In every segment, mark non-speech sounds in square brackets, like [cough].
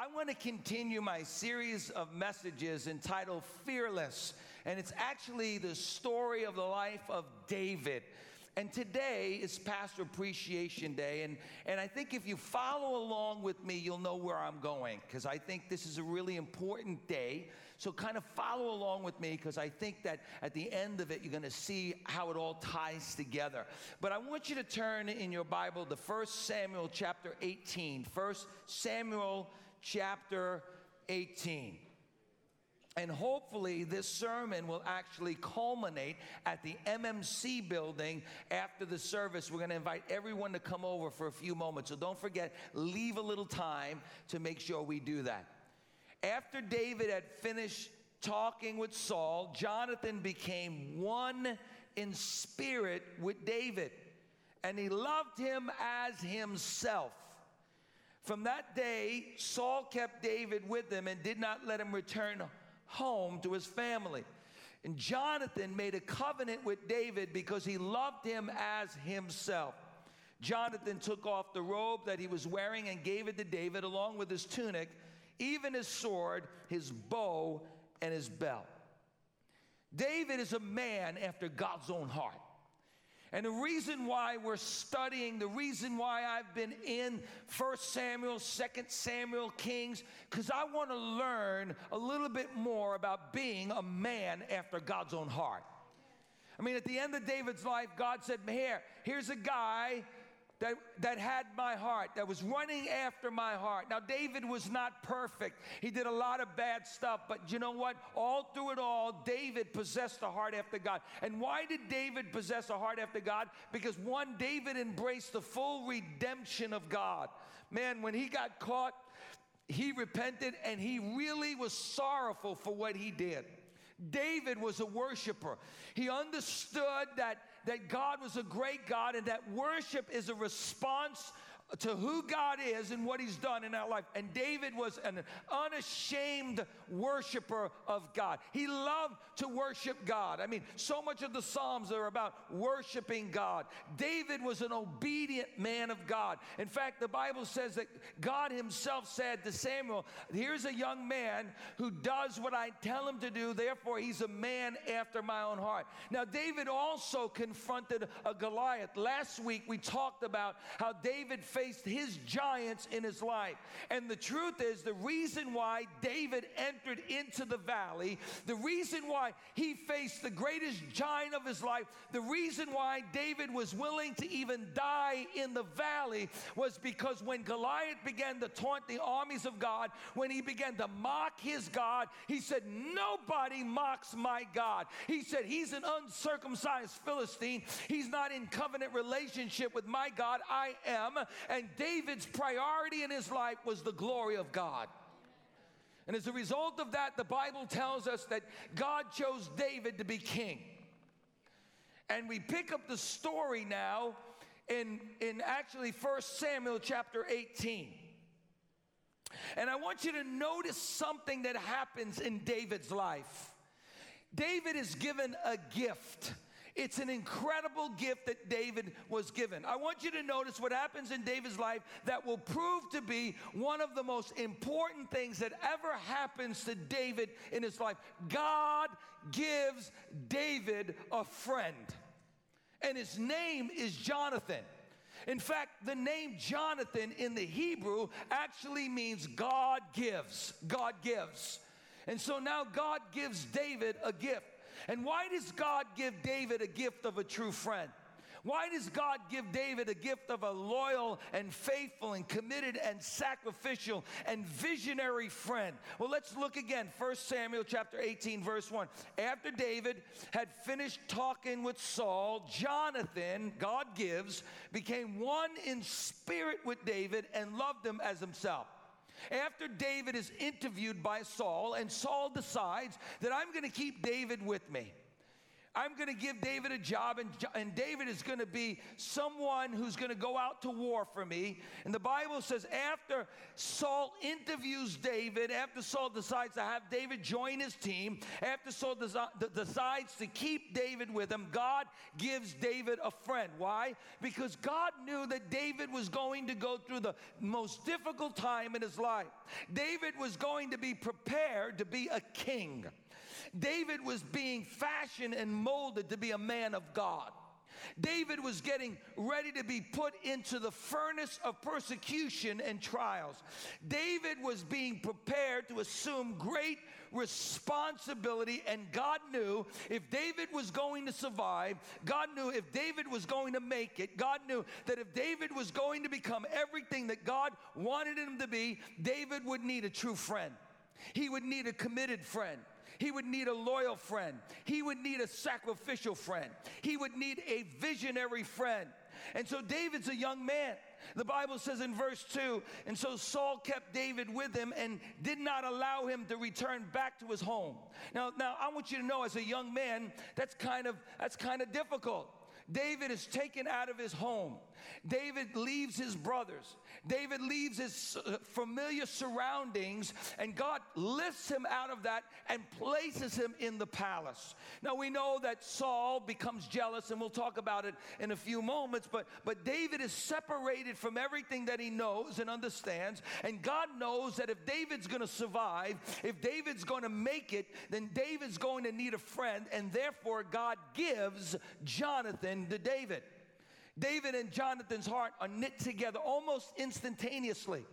I want to continue my series of messages entitled Fearless. And it's actually the story of the life of David. And today is Pastor Appreciation Day. And, and I think if you follow along with me, you'll know where I'm going because I think this is a really important day. So kind of follow along with me because I think that at the end of it, you're going to see how it all ties together. But I want you to turn in your Bible to 1 Samuel chapter 18. 1 Samuel chapter 18. And hopefully, this sermon will actually culminate at the MMC building after the service. We're going to invite everyone to come over for a few moments. So don't forget, leave a little time to make sure we do that. After David had finished talking with Saul, Jonathan became one in spirit with David, and he loved him as himself. From that day, Saul kept David with him and did not let him return home to his family. And Jonathan made a covenant with David because he loved him as himself. Jonathan took off the robe that he was wearing and gave it to David along with his tunic, even his sword, his bow, and his belt. David is a man after God's own heart. And the reason why we're studying, the reason why I've been in 1 Samuel, 2 Samuel, Kings, because I want to learn a little bit more about being a man after God's own heart. I mean, at the end of David's life, God said, Here, here's a guy that, that had my heart, that was running after my heart. Now, David was not perfect. He did a lot of bad stuff, but you know what? All through it all, David possessed a heart after God. And why did David possess a heart after God? Because one, David embraced the full redemption of God. Man, when he got caught, he repented and he really was sorrowful for what he did. David was a worshiper. He understood that, that God was a great God and that worship is a response to who God is and what He's done in our life. And David was an unashamed worshiper of God. He loved to worship God. I mean, so much of the Psalms are about worshiping God. David was an obedient man of God. In fact, the Bible says that God Himself said to Samuel, Here's a young man who does what I tell him to do, therefore, he's a man after my own heart. Now, David also confronted a Goliath. Last week, we talked about how David faced faced his giants in his life. And the truth is, the reason why David entered into the valley, the reason why he faced the greatest giant of his life, the reason why David was willing to even die in the valley was because when Goliath began to taunt the armies of God, when he began to mock his God, he said, Nobody mocks my God. He said, He's an uncircumcised Philistine. He's not in covenant relationship with my God. I am. And David's priority in his life was the glory of God. And as a result of that, the Bible tells us that God chose David to be king. And we pick up the story now in, in actually 1 Samuel chapter 18. And I want you to notice something that happens in David's life. David is given a gift. It's an incredible gift that David was given. I want you to notice what happens in David's life that will prove to be one of the most important things that ever happens to David in his life. God gives David a friend, and his name is Jonathan. In fact, the name Jonathan in the Hebrew actually means God gives. God gives. And so now God gives David a gift. And why does God give David a gift of a true friend? Why does God give David a gift of a loyal and faithful and committed and sacrificial and visionary friend? Well, let's look again. 1 Samuel chapter 18 verse 1. After David had finished talking with Saul, Jonathan, God gives, became one in spirit with David and loved him as himself. After David is interviewed by Saul, and Saul decides that I'm going to keep David with me. I'm going to give David a job, and, and David is going to be someone who's going to go out to war for me. And the Bible says, after Saul interviews David, after Saul decides to have David join his team, after Saul desi- decides to keep David with him, God gives David a friend. Why? Because God knew that David was going to go through the most difficult time in his life. David was going to be prepared to be a king. David was being fashioned and molded to be a man of God. David was getting ready to be put into the furnace of persecution and trials. David was being prepared to assume great responsibility, and God knew if David was going to survive, God knew if David was going to make it, God knew that if David was going to become everything that God wanted him to be, David would need a true friend. He would need a committed friend. He would need a loyal friend. He would need a sacrificial friend. He would need a visionary friend. And so David's a young man. The Bible says in verse 2 and so Saul kept David with him and did not allow him to return back to his home. Now, now I want you to know as a young man, that's kind of that's kind of difficult. David is taken out of his home. David leaves his brothers. David leaves his uh, familiar surroundings, and God lifts him out of that and places him in the palace. Now we know that Saul becomes jealous, and we'll talk about it in a few moments, but, but David is separated from everything that he knows and understands, and God knows that if David's gonna survive, if David's gonna make it, then David's going to need a friend, and therefore God gives Jonathan to David. David and Jonathan's heart are knit together almost instantaneously.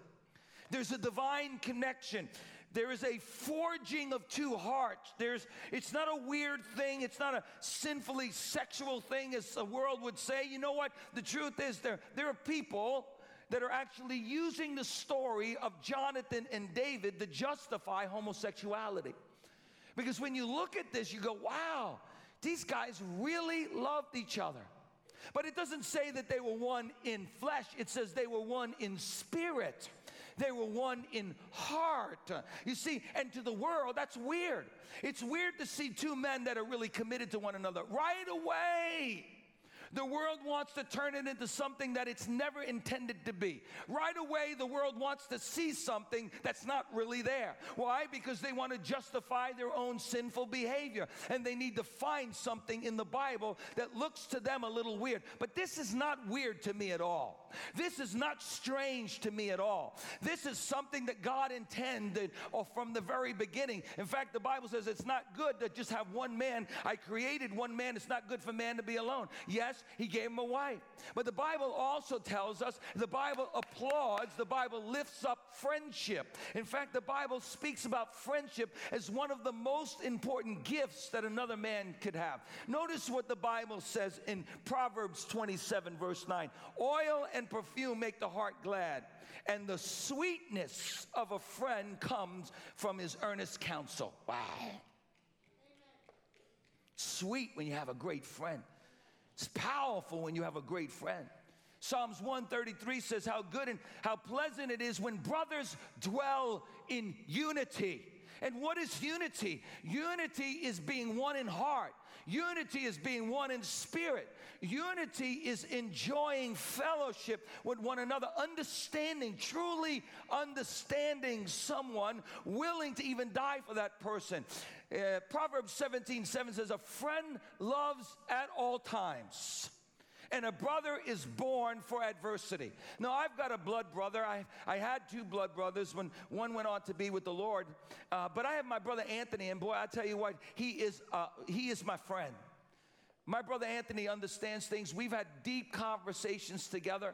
There's a divine connection. There is a forging of two hearts. There's, it's not a weird thing. It's not a sinfully sexual thing, as the world would say. You know what? The truth is, there, there are people that are actually using the story of Jonathan and David to justify homosexuality. Because when you look at this, you go, wow, these guys really loved each other. But it doesn't say that they were one in flesh, it says they were one in spirit. They were one in heart. You see, and to the world, that's weird. It's weird to see two men that are really committed to one another right away. The world wants to turn it into something that it's never intended to be. Right away, the world wants to see something that's not really there. Why? Because they want to justify their own sinful behavior. And they need to find something in the Bible that looks to them a little weird. But this is not weird to me at all. This is not strange to me at all. This is something that God intended or from the very beginning. In fact, the Bible says it's not good to just have one man. I created one man. It's not good for man to be alone. Yes, he gave him a wife. But the Bible also tells us, the Bible applauds, the Bible lifts up friendship. In fact, the Bible speaks about friendship as one of the most important gifts that another man could have. Notice what the Bible says in Proverbs 27, verse 9 Oil and perfume make the heart glad, and the sweetness of a friend comes from his earnest counsel. Wow. Sweet when you have a great friend. It's powerful when you have a great friend. Psalms 133 says, How good and how pleasant it is when brothers dwell in unity. And what is unity? Unity is being one in heart. Unity is being one in spirit. Unity is enjoying fellowship with one another, understanding, truly understanding someone, willing to even die for that person. Uh, Proverbs 17 7 says, A friend loves at all times and a brother is born for adversity. Now, I've got a blood brother. I, I had two blood brothers when one went on to be with the Lord. Uh, but I have my brother Anthony, and boy, I tell you what, he is, uh, he is my friend. My brother Anthony understands things. We've had deep conversations together.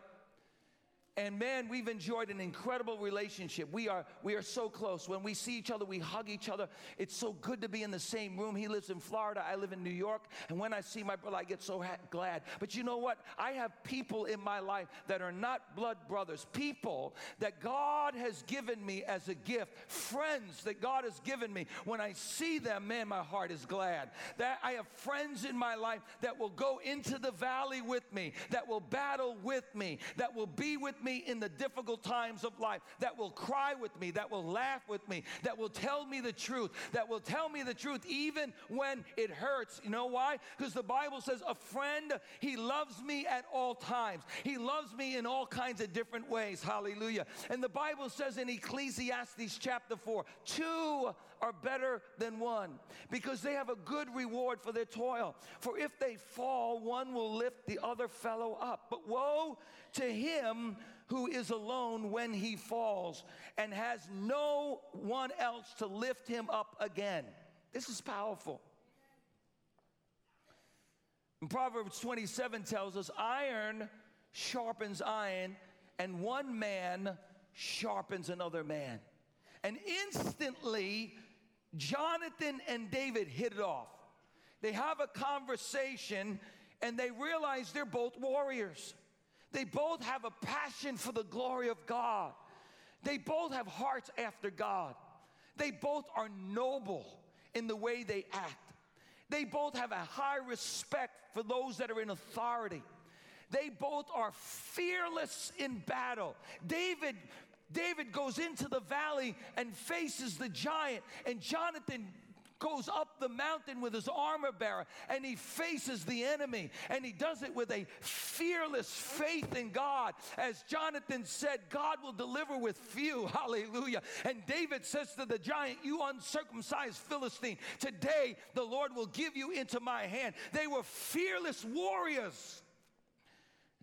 And man, we've enjoyed an incredible relationship. We are, we are so close. When we see each other, we hug each other. It's so good to be in the same room. He lives in Florida, I live in New York. And when I see my brother, I get so ha- glad. But you know what? I have people in my life that are not blood brothers, people that God has given me as a gift, friends that God has given me. When I see them, man, my heart is glad. That I have friends in my life that will go into the valley with me, that will battle with me, that will be with me in the difficult times of life, that will cry with me, that will laugh with me, that will tell me the truth, that will tell me the truth even when it hurts. You know why? Because the Bible says, a friend, he loves me at all times. He loves me in all kinds of different ways. Hallelujah. And the Bible says in Ecclesiastes chapter 4, two are better than one because they have a good reward for their toil. For if they fall, one will lift the other fellow up. But woe to him who is alone when he falls and has no one else to lift him up again. This is powerful. And Proverbs 27 tells us iron sharpens iron, and one man sharpens another man. And instantly, Jonathan and David hit it off. They have a conversation and they realize they're both warriors. They both have a passion for the glory of God. They both have hearts after God. They both are noble in the way they act. They both have a high respect for those that are in authority. They both are fearless in battle. David David goes into the valley and faces the giant, and Jonathan goes up the mountain with his armor bearer and he faces the enemy and he does it with a fearless faith in God. As Jonathan said, God will deliver with few. [laughs] Hallelujah. And David says to the giant, You uncircumcised Philistine, today the Lord will give you into my hand. They were fearless warriors.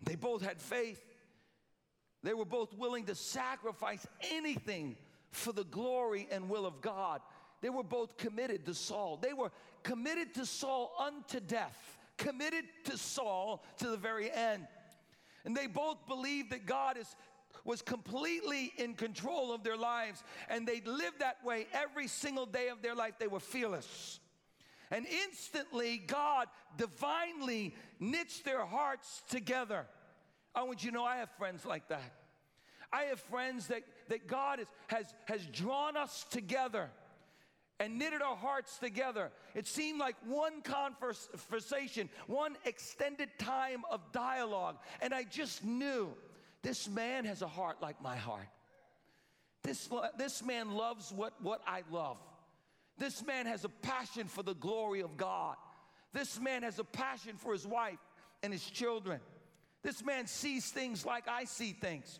They both had faith. They were both willing to sacrifice anything for the glory and will of God. They were both committed to Saul. They were committed to Saul unto death, committed to Saul to the very end. And they both believed that God is, was completely in control of their lives, and they lived that way every single day of their life. They were fearless. And instantly, God divinely knits their hearts together. I want you to know I have friends like that. I have friends that, that God has, has, has drawn us together and knitted our hearts together. It seemed like one conversation, one extended time of dialogue. And I just knew this man has a heart like my heart. This, this man loves what, what I love. This man has a passion for the glory of God. This man has a passion for his wife and his children. This man sees things like I see things.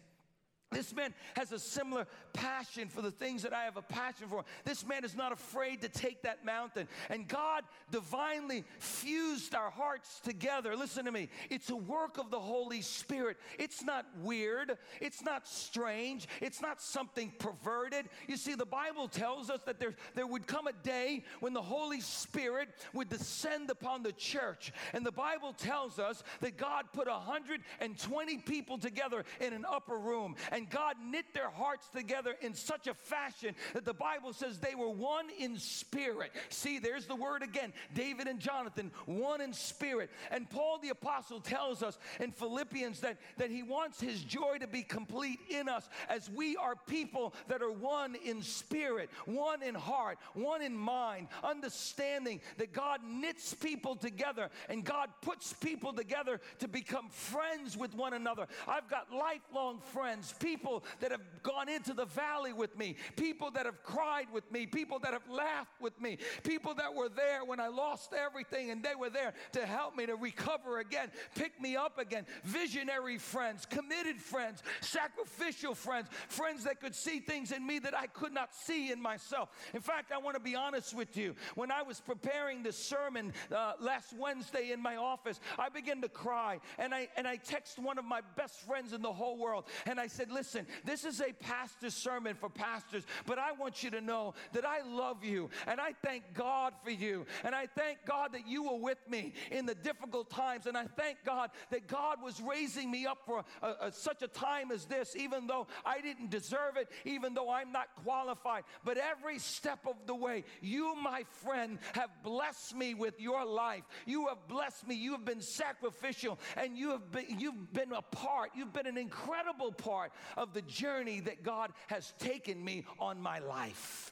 This man has a similar passion for the things that I have a passion for. This man is not afraid to take that mountain. And God divinely fused our hearts together. Listen to me. It's a work of the Holy Spirit. It's not weird. It's not strange. It's not something perverted. You see, the Bible tells us that there, there would come a day when the Holy Spirit would descend upon the church. And the Bible tells us that God put 120 people together in an upper room. And and God knit their hearts together in such a fashion that the Bible says they were one in spirit. See, there's the word again David and Jonathan, one in spirit. And Paul the Apostle tells us in Philippians that, that he wants his joy to be complete in us as we are people that are one in spirit, one in heart, one in mind, understanding that God knits people together and God puts people together to become friends with one another. I've got lifelong friends, people people that have gone into the valley with me, people that have cried with me, people that have laughed with me, people that were there when I lost everything and they were there to help me to recover again, pick me up again. Visionary friends, committed friends, sacrificial friends, friends that could see things in me that I could not see in myself. In fact, I want to be honest with you. When I was preparing this sermon uh, last Wednesday in my office, I began to cry and I and I text one of my best friends in the whole world and I said, Listen, this is a pastor's sermon for pastors, but I want you to know that I love you and I thank God for you. And I thank God that you were with me in the difficult times. And I thank God that God was raising me up for a, a, such a time as this, even though I didn't deserve it, even though I'm not qualified. But every step of the way, you, my friend, have blessed me with your life. You have blessed me. You have been sacrificial and you have been, you've been a part, you've been an incredible part of the journey that God has taken me on my life.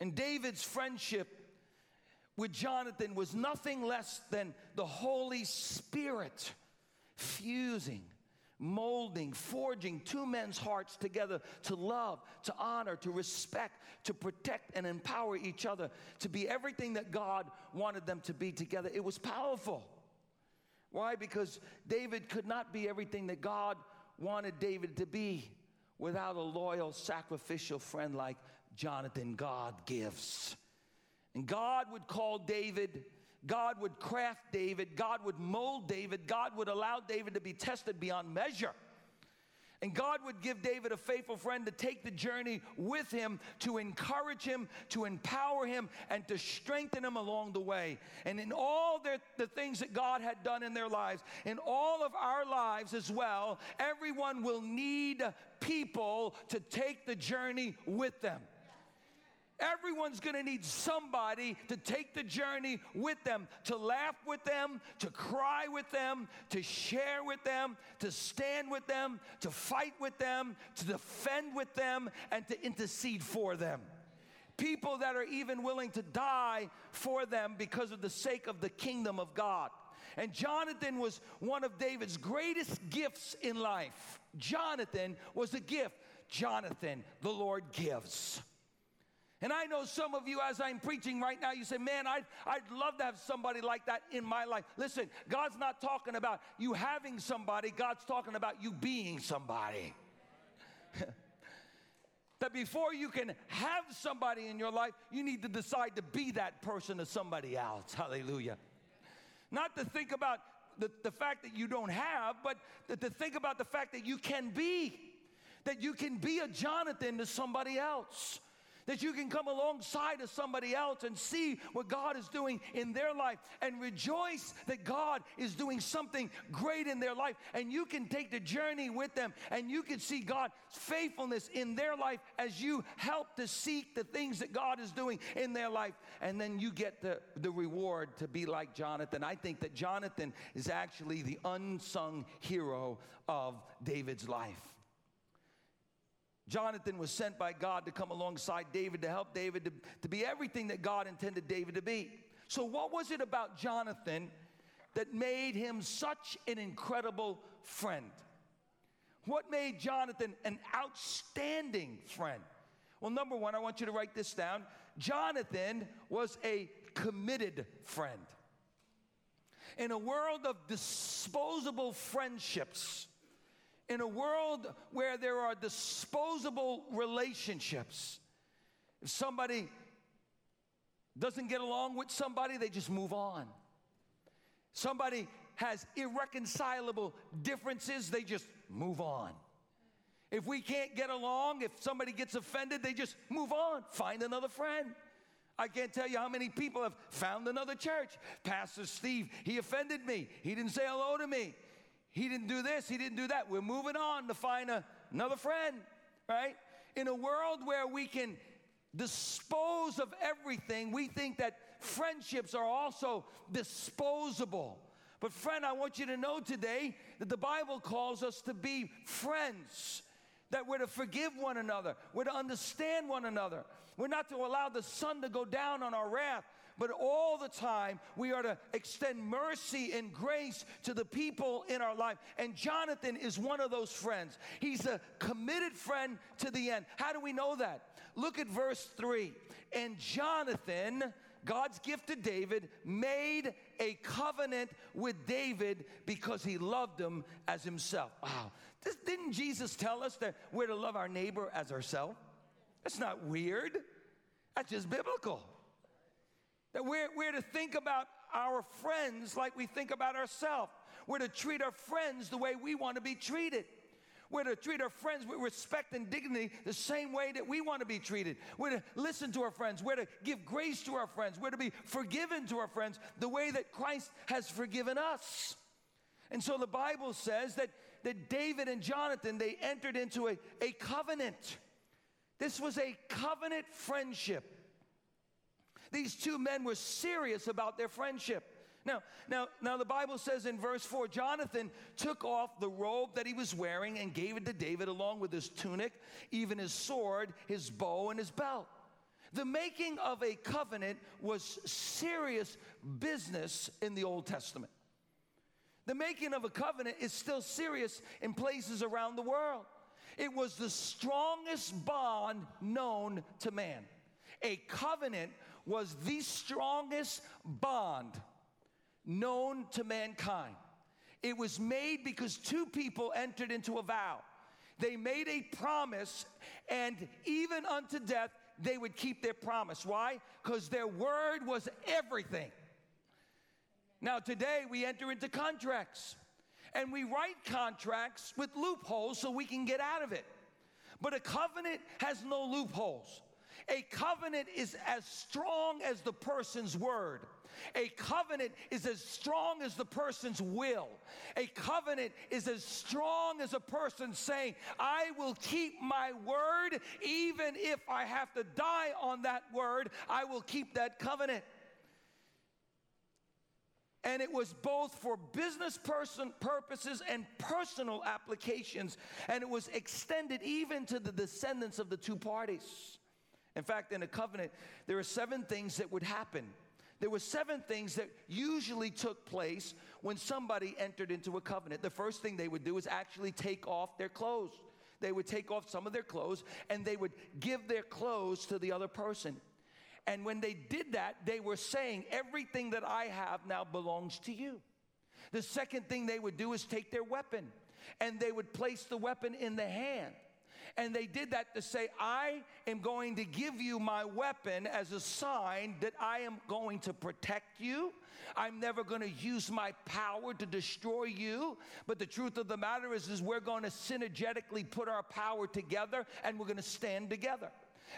And David's friendship with Jonathan was nothing less than the Holy Spirit fusing, molding, forging two men's hearts together to love, to honor, to respect, to protect, and empower each other to be everything that God wanted them to be together. It was powerful. Why? Because David could not be everything that God wanted David to be without a loyal, sacrificial friend like Jonathan, God gives. And God would call David, God would craft David, God would mold David, God would allow David to be tested beyond measure. And God would give David a faithful friend to take the journey with him, to encourage him, to empower him, and to strengthen him along the way. And in all their, the things that God had done in their lives, in all of our lives as well, everyone will need people to take the journey with them. Everyone's gonna need somebody to take the journey with them, to laugh with them, to cry with them, to share with them, to stand with them, to fight with them, to defend with them, and to intercede for them. People that are even willing to die for them because of the sake of the kingdom of God. And Jonathan was one of David's greatest gifts in life. Jonathan was a gift. Jonathan, the Lord gives. And I know some of you, as I'm preaching right now, you say, Man, I'd, I'd love to have somebody like that in my life. Listen, God's not talking about you having somebody, God's talking about you being somebody. [laughs] that before you can have somebody in your life, you need to decide to be that person to somebody else. [laughs] Hallelujah. Not to think about the, the fact that you don't have, but to, to think about the fact that you can be. That you can be a Jonathan to somebody else that you can come alongside of somebody else and see what God is doing in their life and rejoice that God is doing something great in their life. And you can take the journey with them and you can see God's faithfulness in their life as you help to seek the things that God is doing in their life. And then you get the, the reward to be like Jonathan. I think that Jonathan is actually the unsung hero of David's life. Jonathan was sent by God to come alongside David to help David to, to be everything that God intended David to be. So, what was it about Jonathan that made him such an incredible friend? What made Jonathan an outstanding friend? Well, number one, I want you to write this down. Jonathan was a committed friend. In a world of disposable friendships, in a world where there are disposable relationships, if somebody doesn't get along with somebody, they just move on. Somebody has irreconcilable differences, they just move on. If we can't get along, if somebody gets offended, they just move on, find another friend. I can't tell you how many people have found another church. Pastor Steve, he offended me. He didn't say hello to me. He didn't do this, he didn't do that. We're moving on to find a, another friend, right? In a world where we can dispose of everything, we think that friendships are also disposable. But, friend, I want you to know today that the Bible calls us to be friends, that we're to forgive one another, we're to understand one another. We're not to allow the sun to go down on our wrath, but all the time we are to extend mercy and grace to the people in our life. And Jonathan is one of those friends. He's a committed friend to the end. How do we know that? Look at verse 3. And Jonathan, God's gift to David, made a covenant with David because he loved him as himself. Wow. This, didn't Jesus tell us that we're to love our neighbor as ourselves? That's not weird. That's just biblical. That we're, we're to think about our friends like we think about ourselves. We're to treat our friends the way we want to be treated. We're to treat our friends with respect and dignity the same way that we want to be treated. We're to listen to our friends. We're to give grace to our friends. We're to be forgiven to our friends the way that Christ has forgiven us. And so the Bible says that, that David and Jonathan, they entered into a, a covenant. This was a covenant friendship. These two men were serious about their friendship. Now, now, now the Bible says in verse 4 Jonathan took off the robe that he was wearing and gave it to David along with his tunic, even his sword, his bow, and his belt. The making of a covenant was serious business in the Old Testament. The making of a covenant is still serious in places around the world. It was the strongest bond known to man. A covenant was the strongest bond known to mankind. It was made because two people entered into a vow. They made a promise, and even unto death, they would keep their promise. Why? Because their word was everything. Now, today we enter into contracts and we write contracts with loopholes so we can get out of it. But a covenant has no loopholes. A covenant is as strong as the person's word. A covenant is as strong as the person's will. A covenant is as strong as a person saying, I will keep my word, even if I have to die on that word, I will keep that covenant. And it was both for business person purposes and personal applications, and it was extended even to the descendants of the two parties. In fact, in a covenant, there are seven things that would happen. There were seven things that usually took place when somebody entered into a covenant. The first thing they would do is actually take off their clothes. They would take off some of their clothes and they would give their clothes to the other person. And when they did that, they were saying, Everything that I have now belongs to you. The second thing they would do is take their weapon and they would place the weapon in the hand. And they did that to say, I am going to give you my weapon as a sign that I am going to protect you. I'm never going to use my power to destroy you. But the truth of the matter is, is we're going to synergetically put our power together and we're going to stand together.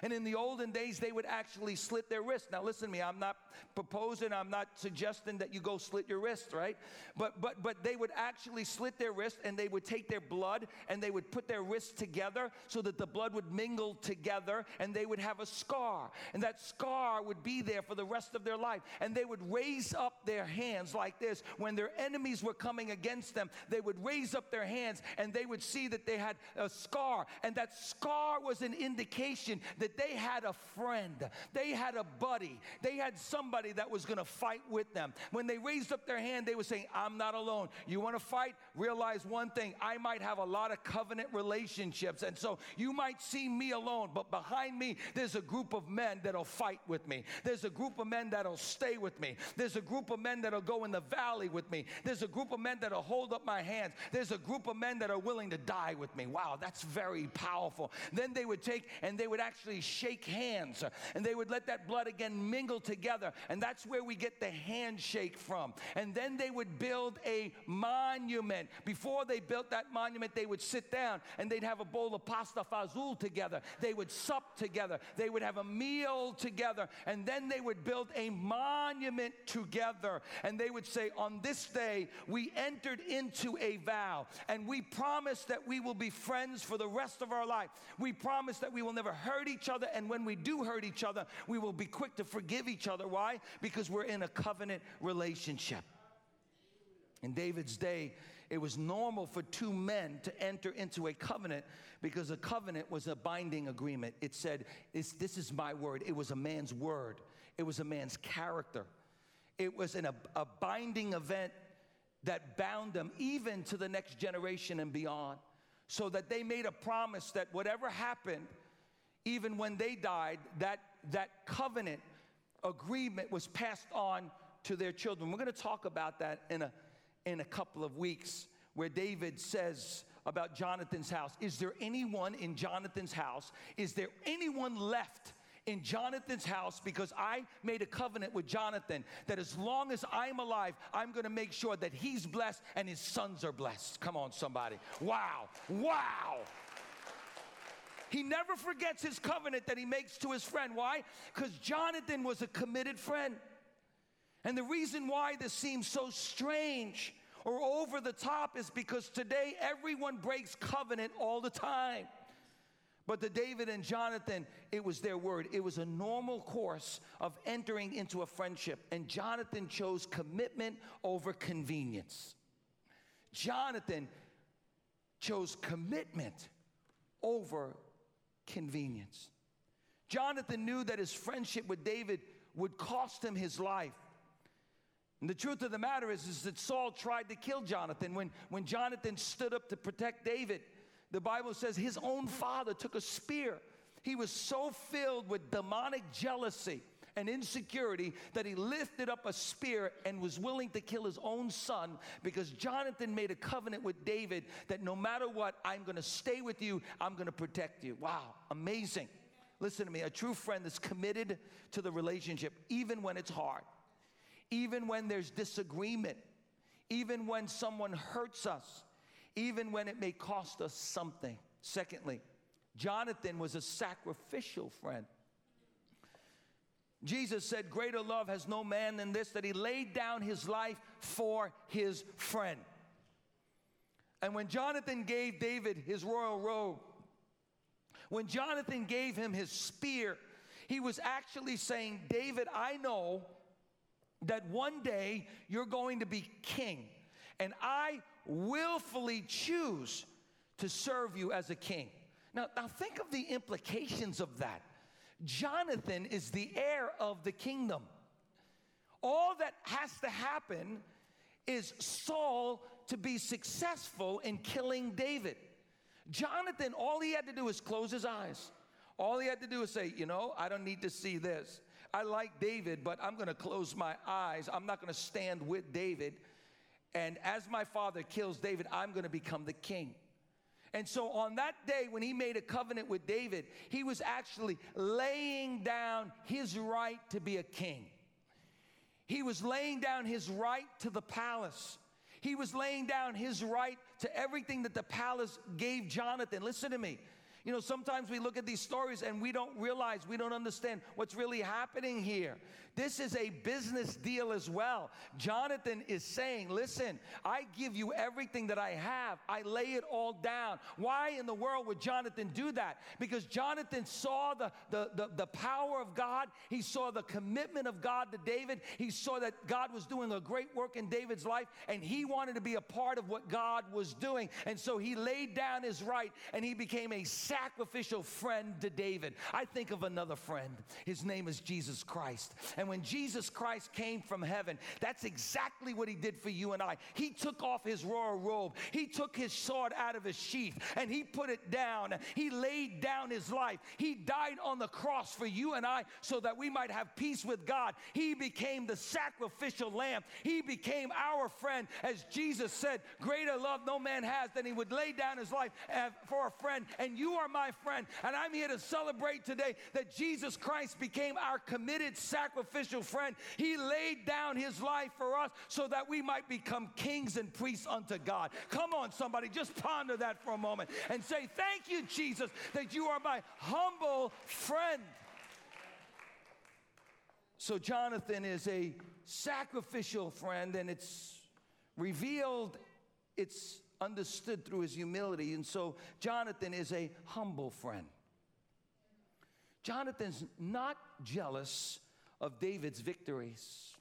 And in the olden days, they would actually slit their wrists. Now, listen to me. I'm not proposing. I'm not suggesting that you go slit your wrists, right? But but but they would actually slit their wrists and they would take their blood and they would put their wrists together so that the blood would mingle together, and they would have a scar, and that scar would be there for the rest of their life. And they would raise up their hands like this when their enemies were coming against them. They would raise up their hands, and they would see that they had a scar, and that scar was an indication that that they had a friend, they had a buddy, they had somebody that was going to fight with them. When they raised up their hand, they were saying, I'm not alone. You want to fight? Realize one thing I might have a lot of covenant relationships, and so you might see me alone, but behind me, there's a group of men that'll fight with me. There's a group of men that'll stay with me. There's a group of men that'll go in the valley with me. There's a group of men that'll hold up my hands. There's a group of men that are willing to die with me. Wow, that's very powerful. Then they would take and they would actually actually shake hands and they would let that blood again mingle together. And that's where we get the handshake from. And then they would build a monument. Before they built that monument, they would sit down and they'd have a bowl of pasta fazool together. They would sup together. They would have a meal together. And then they would build a monument together. And they would say, On this day, we entered into a vow and we promise that we will be friends for the rest of our life. We promise that we will never hurt each each other, and when we do hurt each other, we will be quick to forgive each other. Why? Because we're in a covenant relationship. In David's day, it was normal for two men to enter into a covenant because a covenant was a binding agreement. It said, This is my word. It was a man's word, it was a man's character. It was an, a, a binding event that bound them even to the next generation and beyond. So that they made a promise that whatever happened, even when they died, that, that covenant agreement was passed on to their children. We're going to talk about that in a, in a couple of weeks, where David says about Jonathan's house Is there anyone in Jonathan's house? Is there anyone left? in Jonathan's house because I made a covenant with Jonathan that as long as I'm alive, I'm going to make sure that he's blessed and his sons are blessed. Come on, somebody. Wow. Wow. He never forgets his covenant that he makes to his friend. Why? Because Jonathan was a committed friend. And the reason why this seems so strange or over the top is because today everyone breaks covenant all the time. But to David and Jonathan, it was their word. It was a normal course of entering into a friendship. And Jonathan chose commitment over convenience. Jonathan chose commitment over convenience. Jonathan knew that his friendship with David would cost him his life. And the truth of the matter is, is that Saul tried to kill Jonathan. When, when Jonathan stood up to protect David, the Bible says his own father took a spear. He was so filled with demonic jealousy and insecurity that he lifted up a spear and was willing to kill his own son because Jonathan made a covenant with David that no matter what, I'm going to stay with you, I'm going to protect you. Wow, amazing. Listen to me, a true friend is committed to the relationship even when it's hard, even when there's disagreement, even when someone hurts us, even when it may cost us something. Secondly, Jonathan was a sacrificial friend. Jesus said, Greater love has no man than this, that he laid down his life for his friend. And when Jonathan gave David his royal robe, when Jonathan gave him his spear, he was actually saying, David, I know that one day you're going to be king, and I willfully choose to serve you as a king. Now, now think of the implications of that. Jonathan is the heir of the kingdom. All that has to happen is Saul to be successful in killing David. Jonathan, all he had to do is close his eyes. All he had to do is say, You know, I don't need to see this. I like David, but I'm going to close my eyes. I'm not going to stand with David. And as my father kills David, I'm going to become the king. And so on that day, when he made a covenant with David, he was actually laying down his right to be a king. He was laying down his right to the palace. He was laying down his right to everything that the palace gave Jonathan. Listen to me. You know, sometimes we look at these stories and we don't realize, we don't understand what's really happening here. This is a business deal as well. Jonathan is saying, Listen, I give you everything that I have, I lay it all down. Why in the world would Jonathan do that? Because Jonathan saw the, the, the, the power of God, he saw the commitment of God to David, he saw that God was doing a great work in David's life, and he wanted to be a part of what God was doing. And so he laid down his right and he became a sacrificial friend to David. I think of another friend. His name is Jesus Christ. And and when Jesus Christ came from heaven, that's exactly what he did for you and I. He took off his royal robe, he took his sword out of his sheath, and he put it down. He laid down his life. He died on the cross for you and I so that we might have peace with God. He became the sacrificial lamb. He became our friend. As Jesus said, Greater love no man has than he would lay down his life uh, for a friend. And you are my friend. And I'm here to celebrate today that Jesus Christ became our committed sacrificial sacrificial friend. He laid down his life for us so that we might become kings and priests unto God. Come on, somebody, just ponder that for a moment and say, Thank you, Jesus, that you are my humble friend. So, Jonathan is a sacrificial friend, and it's revealed, it's understood through his humility. And so, Jonathan is a humble friend. Jonathan's not jealous of David's victories.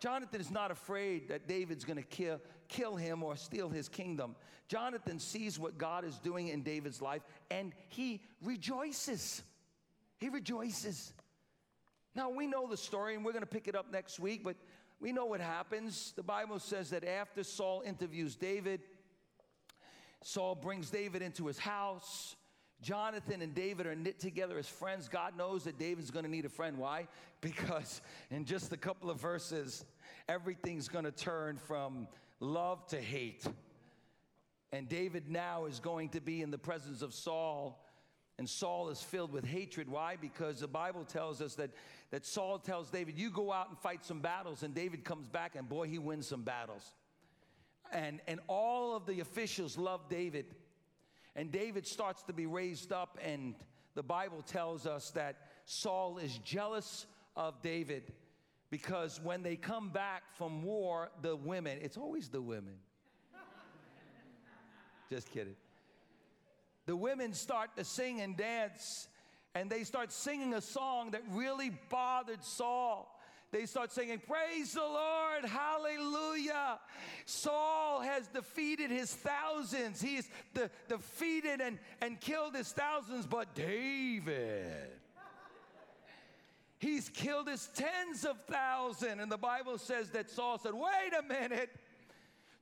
Jonathan is not afraid that David's going to kill, kill him or steal his kingdom. Jonathan sees what God is doing in David's life and he rejoices. He rejoices. Now, we know the story and we're going to pick it up next week, but we know what happens. The Bible says that after Saul interviews David, Saul brings David into his house. Jonathan and David are knit together as friends. God knows that David's to need a friend. Why? [laughs] Because in just a couple of verses, everything's to turn from love to hate. And David now is going to be in the presence of Saul. And Saul is filled with hatred. Why? Because the Bible tells us that, that Saul tells David, You go out and fight some battles. And David comes back, and boy, he wins some battles. And, and all of the officials love David. And David starts to be raised up, and the Bible tells us that Saul is jealous of David because when they come back from war, the women, it's always the women. [laughs] Just kidding. The women start to sing and dance, and they start singing a song that really bothered Saul they start singing, Praise the Lord, hallelujah. Saul has defeated his thousands. He's de- defeated and, and killed his thousands, but David, He's killed his tens of thousands. And the Bible says that Saul said, Wait a minute.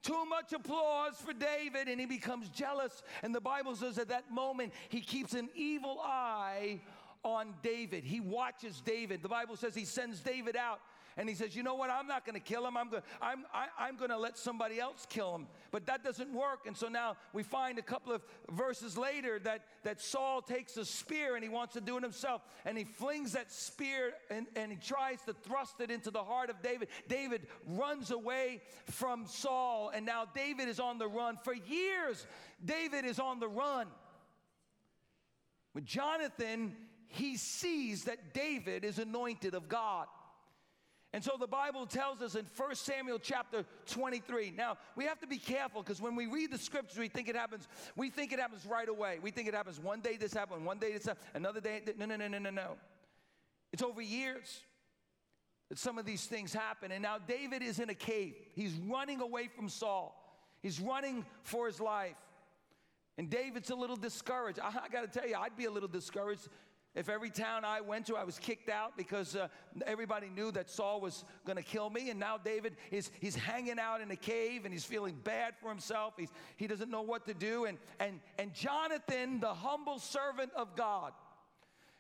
Too much applause for David, and he becomes jealous. And the Bible says at that moment, he keeps an evil eye on David. He watches David. The Bible says he sends David out and he says, You know what? I'm not going to kill him. I'm going I'm, I, I'm going to let somebody else kill him. But that doesn't work. And so now we find a couple of verses later that, that Saul takes a spear and he wants to do it himself. And he flings that spear and, and he tries to thrust it into the heart of David. David runs away from Saul. And now David is on the run. For years, David is on the run. With Jonathan, he sees that David is anointed of God. And so the Bible tells us in 1 Samuel chapter 23. Now, we have to be careful because when we read the scriptures, we think it happens, we think it happens right away. We think it happens one day this happened, one day this happened, another day. No, no, no, no, no, no. It's over years that some of these things happen. And now David is in a cave. He's running away from Saul. He's running for his life. And David's a little discouraged. I, I got to tell you, I'd be a little discouraged if every town I went to, I was kicked out because uh, everybody knew that Saul was going to kill me, and now David is he's hanging out in a cave and he's feeling bad for himself. He's, he doesn't know what to do, and and and Jonathan, the humble servant of God,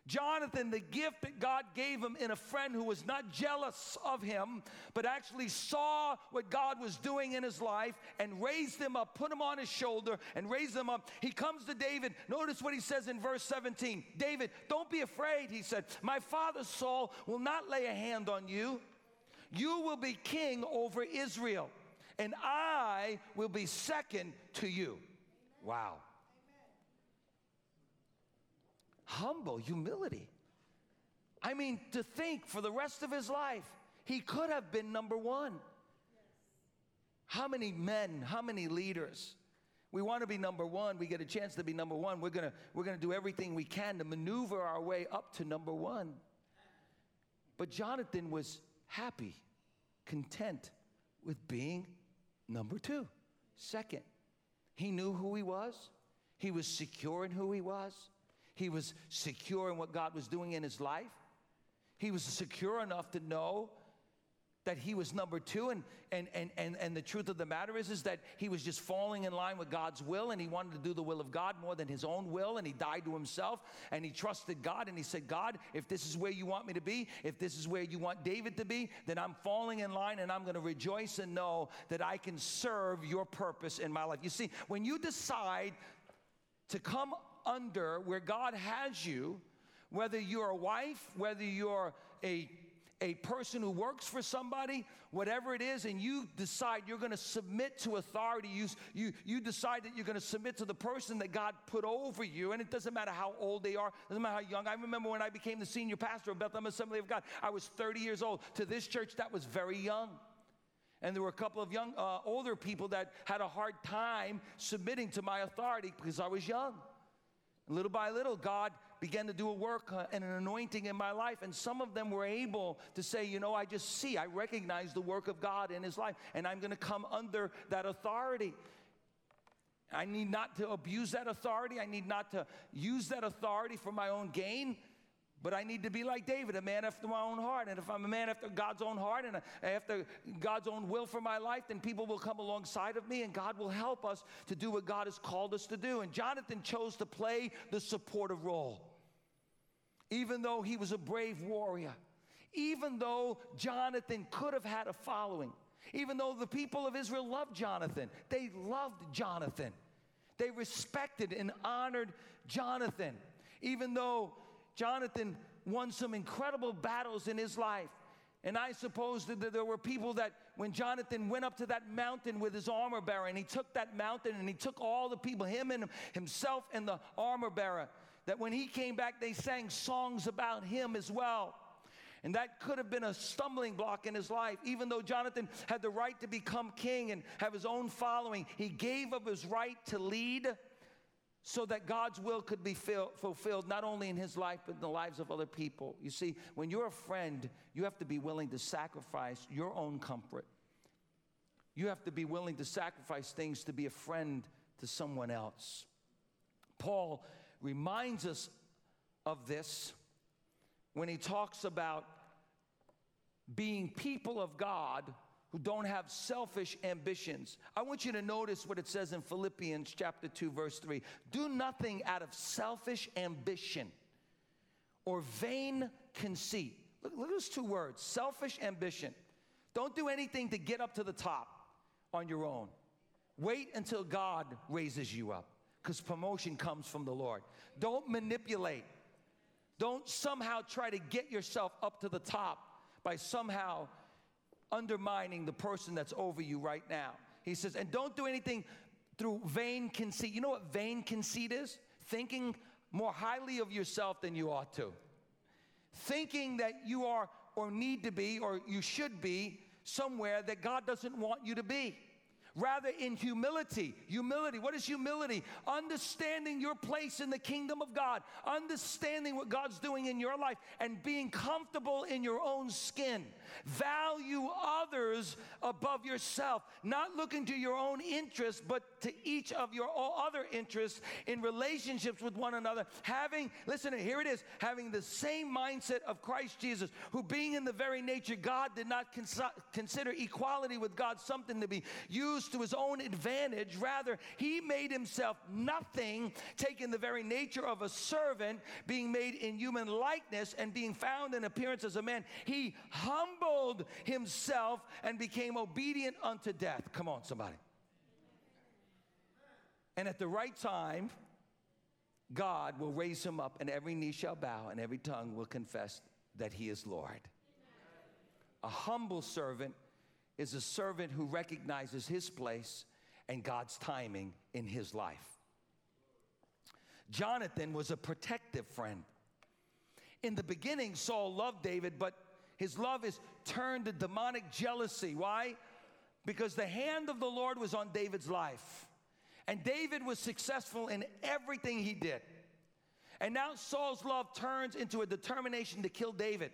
Jonathan, the gift that God gave him in a friend who was not jealous of him, but actually saw what God was doing in his life and raised him up, put him on his shoulder and raised him up. He comes to David. Notice what he says in verse 17 David, don't be afraid, he said. My father Saul will not lay a hand on you. You will be king over Israel, and I will be second to you. Wow humble humility. I mean, to think for the rest of his life, he could have been number one. How many men, how many leaders? We want to be number one. We get a chance to be number one. We're going to, we're going to do everything we can to maneuver our way up to number one. But Jonathan was happy, content with being number two. Second, he knew who he was, he was secure in who he was. He was secure in what God was doing in his life. He was secure enough to know that he was number two and, and, and, and, and the truth of the matter is is that he was just falling in line with god's will and he wanted to do the will of god more than his own will and he died to himself and he trusted god and he said god if this is where you want me to be if this is where you want david to be then i'm falling in line and i'm going to rejoice and know that i can serve your purpose in my life you see when you decide to come under where God has you, whether you're a wife, whether you're a a person who works for somebody, whatever it is, and you decide you're going to submit to authority, you, you, you decide that you're going to submit to the person that God put over you, and it doesn't matter how old they are, doesn't matter how young. I remember when I became the senior pastor of Bethlehem Assembly of God, I was 30 years old. To this church, that was very young. And there were a couple of young, uh, older people that had a hard time submitting to my authority because I was young. Little by little, God began to do a work uh, and an anointing in my life. And some of them were able to say, you know, I just see, I recognize the work of God in his life, and I'm going to come under that authority. I need not to abuse that authority. I need not to use that authority for my own gain. But I need to be like David, a man after my own heart. And if I'm a man after God's own heart and after God's own will for my life, then people will come alongside of me and God will help us to do what God has called us to do. And Jonathan chose to play the supportive role. Even though he was a brave warrior, even though Jonathan could have had a following, even though the people of Israel loved Jonathan, they loved Jonathan. They respected and honored Jonathan. Even though Jonathan won some incredible battles in his life. And I suppose that there were people that when Jonathan went up to that mountain with his armor bearer and he took that mountain and he took all the people, him and himself and the armor bearer, that when he came back, they sang songs about him as well. And that could have been a stumbling block in his life. Even though Jonathan had the right to become king and have his own following, he gave up his right to lead so that God's will could be fulfilled not only in his life but in the lives of other people. You see, when you're a friend, you have to be willing to sacrifice your own comfort. You have to be willing to sacrifice things to be a friend to someone else. Paul reminds us of this when he talks about being people of God who don't have selfish ambitions. I want you to notice what it says in Philippians chapter 2 verse 3. Do nothing out of selfish ambition or vain conceit. Look, look at those two words, selfish ambition. Don't do anything to get up to the top on your own. Wait until God raises you up because promotion comes from the Lord. Don't manipulate. Don't somehow try to get yourself up to the top by somehow undermining the person that's over you right now. He says, and don't do anything through vain conceit. You know what vain conceit is? Thinking more highly of yourself than you ought to. Thinking that you are or need to be or you should be somewhere that God doesn't want you to be. Rather, in humility. Humility. What is humility? Understanding your place in the kingdom of God, understanding what God's doing in your life, and being comfortable in your own skin. Value others above yourself, not looking to your own interests, but to each of your other interests in relationships with one another. Having, listen, here it is, having the same mindset of Christ Jesus, who being in the very nature God did not cons- consider equality with God something to be used to his own advantage. Rather, he made himself nothing, taking the very nature of a servant, being made in human likeness, and being found in appearance as a man. He humbled himself and became obedient unto death. Come on, somebody. And at the right time, God will raise him up, and every knee shall bow, and every tongue will confess that he is Lord. A humble servant is a servant who recognizes his place and God's timing in his life. Jonathan was a protective friend. In the beginning, Saul loved David, but his love is turned to demonic jealousy. Why? Because the hand of the Lord was on David's life. And David was successful in everything he did. And now Saul's love turns into a determination to kill David.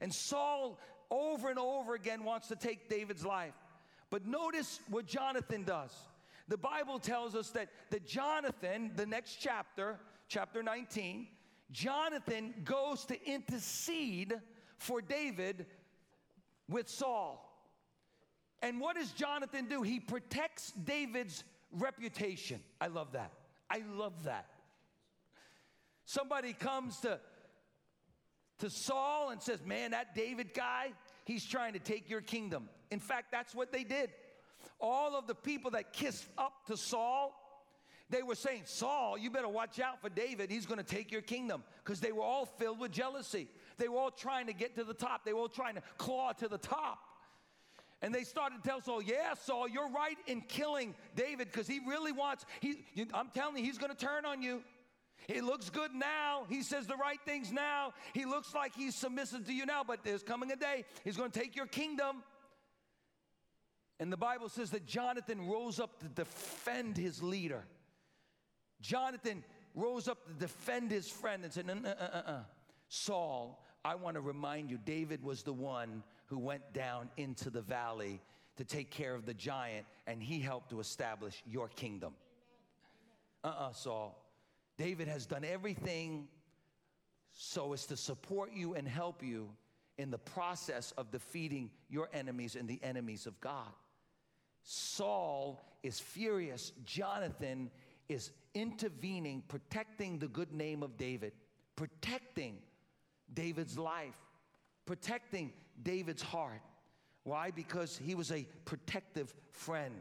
And Saul, over and over again, wants to take David's life. But notice what Jonathan does. The Bible tells us that, that Jonathan, the next chapter, chapter 19, Jonathan goes to intercede for David with Saul. And what does Jonathan do? He protects David's reputation. I love that. I love that. Somebody comes to, to Saul and says, Man, that David guy, he's trying to take your kingdom. In fact, that's what they did. All of the people that kissed up to Saul, they were saying, Saul, you better watch out for David. He's going to take your kingdom because they were all filled with jealousy. They were all trying to get to the top, they were all trying to claw to the top. And they started to tell Saul, Yeah, Saul, you're right in killing David because he really wants, he, I'm telling you, he's going to turn on you. It looks good now. He says the right things now. He looks like he's submissive to you now, but there's coming a day he's going to take your kingdom. And the Bible says that Jonathan rose up to defend his leader. Jonathan rose up to defend his friend and said, uh, uh, uh. Saul, I want to remind you, David was the one who went down into the valley to take care of the giant, and he helped to establish your kingdom. Uh uh-uh, uh Saul. David has done everything so as to support you and help you in the process of defeating your enemies and the enemies of God. Saul is furious. Jonathan is intervening, protecting the good name of David, protecting David's life, protecting David's heart. Why? Because he was a protective friend.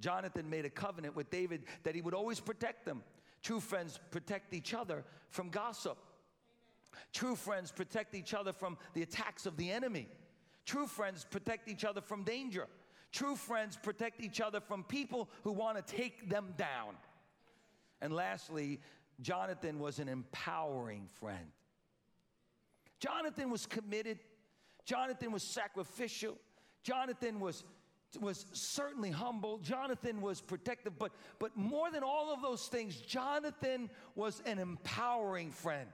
Jonathan made a covenant with David that he would always protect them. True friends protect each other from gossip. Amen. True friends protect each other from the attacks of the enemy. True friends protect each other from danger. True friends protect each other from people who want to take them down. And lastly, Jonathan was an empowering friend. Jonathan was committed. Jonathan was sacrificial. Jonathan was, was certainly humble. Jonathan was protective. But, but more than all of those things, Jonathan was an empowering friend.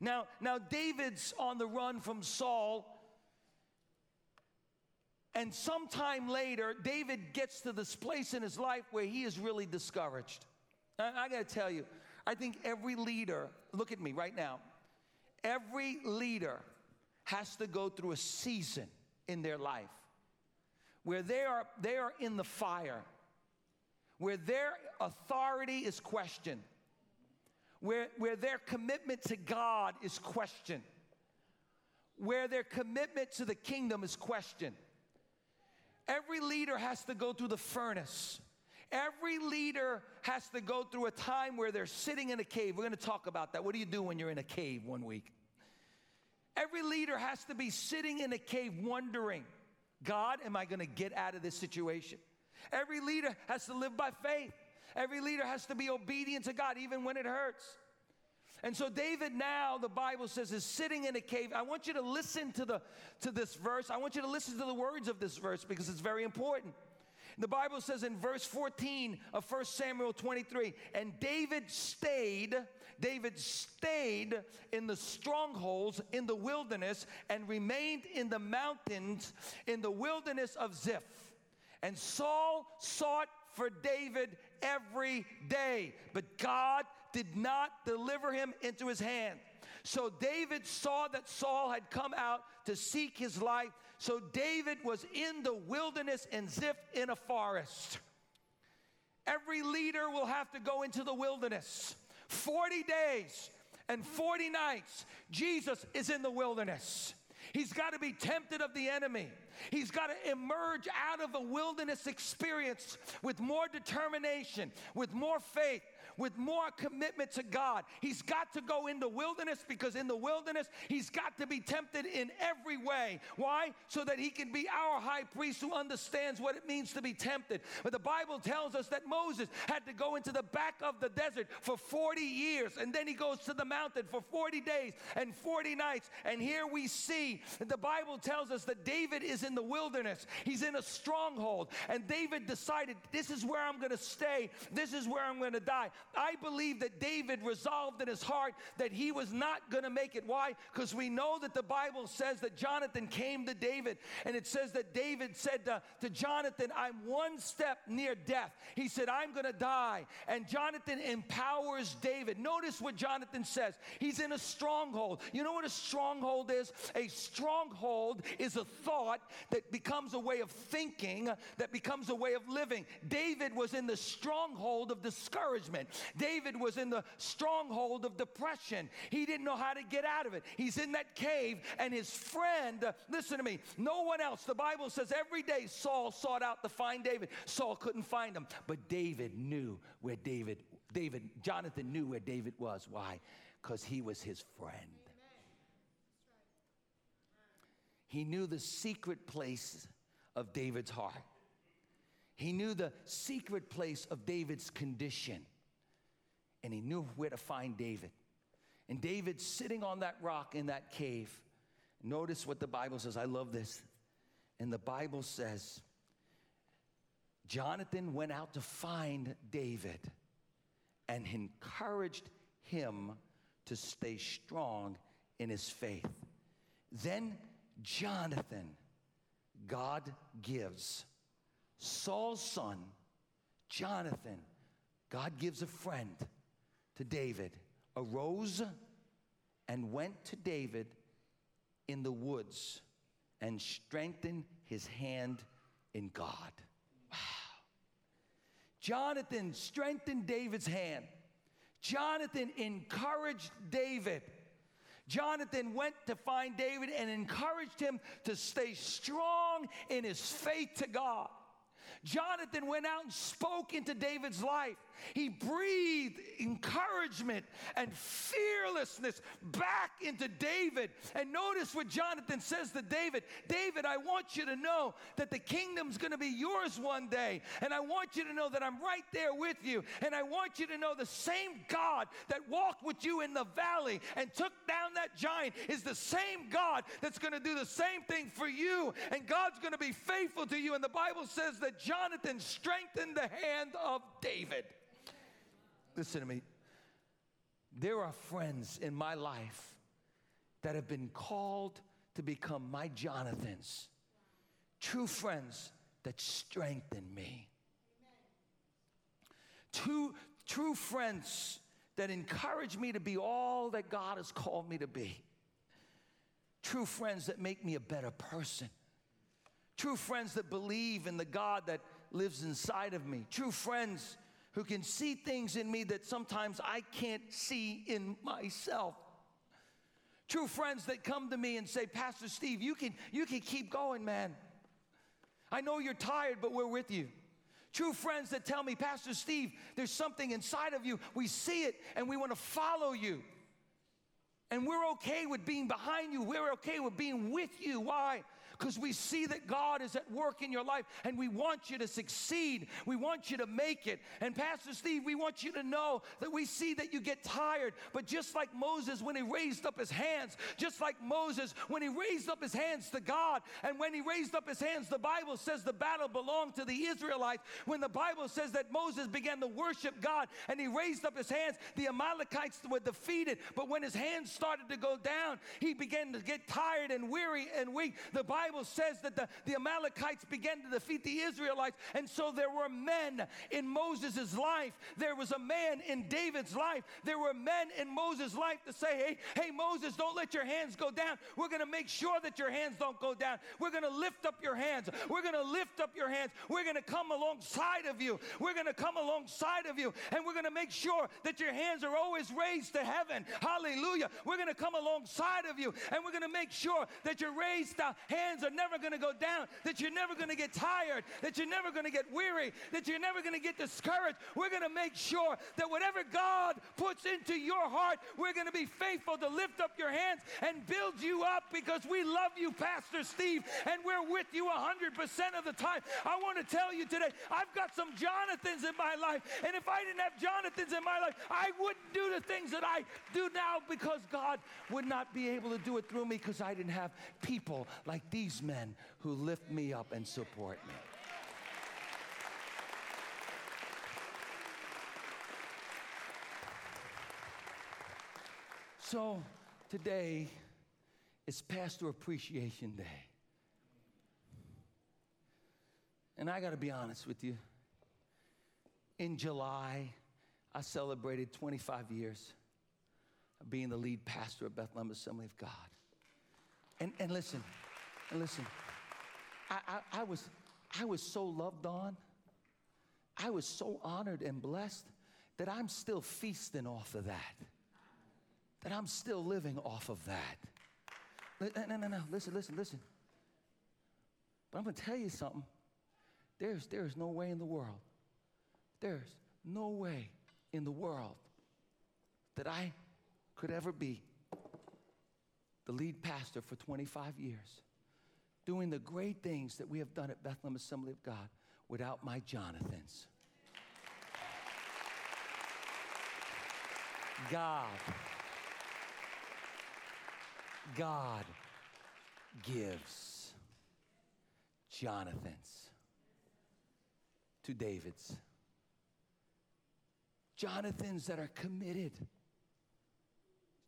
Now, now David's on the run from Saul. And sometime later, David gets to this place in his life where he is really discouraged. I, I got to tell you, I think every leader, look at me right now, every leader has to go through a season in their life where they are, they are in the fire, where their authority is questioned, where, where their commitment to God is questioned, where their commitment to the kingdom is questioned. Every leader has to go through the furnace. Every leader has to go through a time where they're sitting in a cave. We're going to talk about that. What do you do when you're in a cave one week? Every leader has to be sitting in a cave wondering, God, am I going to get out of this situation? Every leader has to live by faith. Every leader has to be obedient to God even when it hurts. And so David now, the Bible says, is sitting in a cave. I want you to listen to, the, to this verse. I want you to listen to the words of this verse because it's very important. The Bible says in verse 14 of 1 Samuel 23, and David stayed, David stayed in the strongholds in the wilderness and remained in the mountains in the wilderness of Ziph. And Saul sought for David every day, but God did not deliver him into his hand. So David saw that Saul had come out to seek his life. So David was in the wilderness and Ziph in a forest. Every leader will have to go into the wilderness. 40 days and 40 nights, Jesus is in the wilderness. He's got to be tempted of the enemy. He's got to emerge out of a wilderness experience with more determination, with more faith, with more commitment to God. He's got to go in the wilderness because in the wilderness, he's got to be tempted in every way. Why? So that he can be our high priest who understands what it means to be tempted. But the Bible tells us that Moses had to go into the back of the desert for 40 years, and then he goes to the mountain for 40 days and 40 nights. And here we see that the Bible tells us that David is in the wilderness, he's in a stronghold, and David decided, This is where I'm going to stay, this is where I'm going to die. I believe that David resolved in his heart that he was not going to make it. Why? Because we know that the Bible says that Jonathan came to David, and it says that David said to, to Jonathan, I'm one step near death. He said, I'm going to die. And Jonathan empowers David. Notice what Jonathan says. He's in a stronghold. You know what a stronghold is? A stronghold is a thought that becomes a way of thinking, that becomes a way of living. David was in the stronghold of discouragement. David was in the stronghold of depression. He didn't know how to get out of it. He's in that cave, and his friend, listen to me, no one else, the Bible says every day Saul sought out to find David. Saul couldn't find him, but David knew where David, David, Jonathan knew where David was. Why? Because he was his friend. He knew the secret place of David's heart. He knew the secret place of David's condition and he knew where to find David. And David sitting on that rock in that cave. Notice what the Bible says. I love this. And the Bible says, Jonathan went out to find David and encouraged him to stay strong in his faith. Then Jonathan, God gives Saul's son, Jonathan, God gives a friend to David, arose and went to David in the woods and strengthened his hand in God. Wow. Jonathan strengthened David's hand. Jonathan encouraged David. Jonathan went to find David and encouraged him to stay strong in his faith to God. Jonathan went out and spoke into David's life. He breathed encouragement and fearlessness back into David. And notice what Jonathan says to David David, I want you to know that the kingdom's going to be yours one day. And I want you to know that I'm right there with you. And I want you to know the same God that walked with you in the valley and took down that giant is the same God that's going to do the same thing for you. And God's going to be faithful to you. And the Bible says that Jonathan strengthened the hand of David. Listen to me. There are friends in my life that have been called to become my Jonathans. True friends that strengthen me. Two, true friends that encourage me to be all that God has called me to be. True friends that make me a better person. True friends that believe in the God that lives inside of me. True friends who can see things in me that sometimes I can't see in myself. True friends that come to me and say, Pastor Steve, you can, you can keep going, man. I know you're tired, but we're with you. True friends that tell me, Pastor Steve, there's something inside of you. We see it and we want to follow you. And we're okay with being behind you. We're okay with being with you. Why? Because we see that God is at work in your life and we want you to succeed. We want you to make it. And Pastor Steve, we want you to know that we see that you get tired, but just like Moses when he raised up his hands, just like Moses when he raised up his hands to God, and when he raised up his hands, the Bible says the battle belonged to the Israelites. When the Bible says that Moses began to worship God and he raised up his hands, the Amalekites were defeated. But when his hands started to go down, he began to get tired and weary and weak. The Bible Bible says that the, the Amalekites began to defeat the Israelites. And so there were men in Moses' life. There was a man in David's life. There were men in Moses' life to say, hey, hey, Moses, don't let your hands go down. We're going to make sure that your hands don't go down. We're going to lift up your hands. We're going to lift up your hands. We're going to come alongside of you. We're going to come alongside of you. And we're going to make sure that your hands are always raised to heaven. Hallelujah. We're going to come alongside of you. And we're going to make sure that you're raised to hands are never going to go down, that you're never going to get tired, that you're never going to get weary, that you're never going to get discouraged. We're going to make sure that whatever God puts into your heart, we're going to be faithful to lift up your hands and build you up because we love you, Pastor Steve, and we're with you 100% of the time. I want to tell you today, I've got some Jonathans in my life, and if I didn't have Jonathans in my life, I wouldn't do the things that I do now because God would not be able to do it through me because I didn't have people like these these men who lift me up and support me. So today is Pastor Appreciation Day. And I got to be honest with you. In July, I celebrated 25 years of being the lead pastor of Bethlehem Assembly of God. And, and listen, and listen, I, I, I, was, I was so loved on, I was so honored and blessed that I'm still feasting off of that. That I'm still living off of that. No, no, no, listen, listen, listen. But I'm gonna tell you something. There's, there's no way in the world, there's no way in the world that I could ever be the lead pastor for 25 years doing the great things that we have done at Bethlehem Assembly of God without my Jonathans. God, God gives Jonathans to David's. Jonathans that are committed.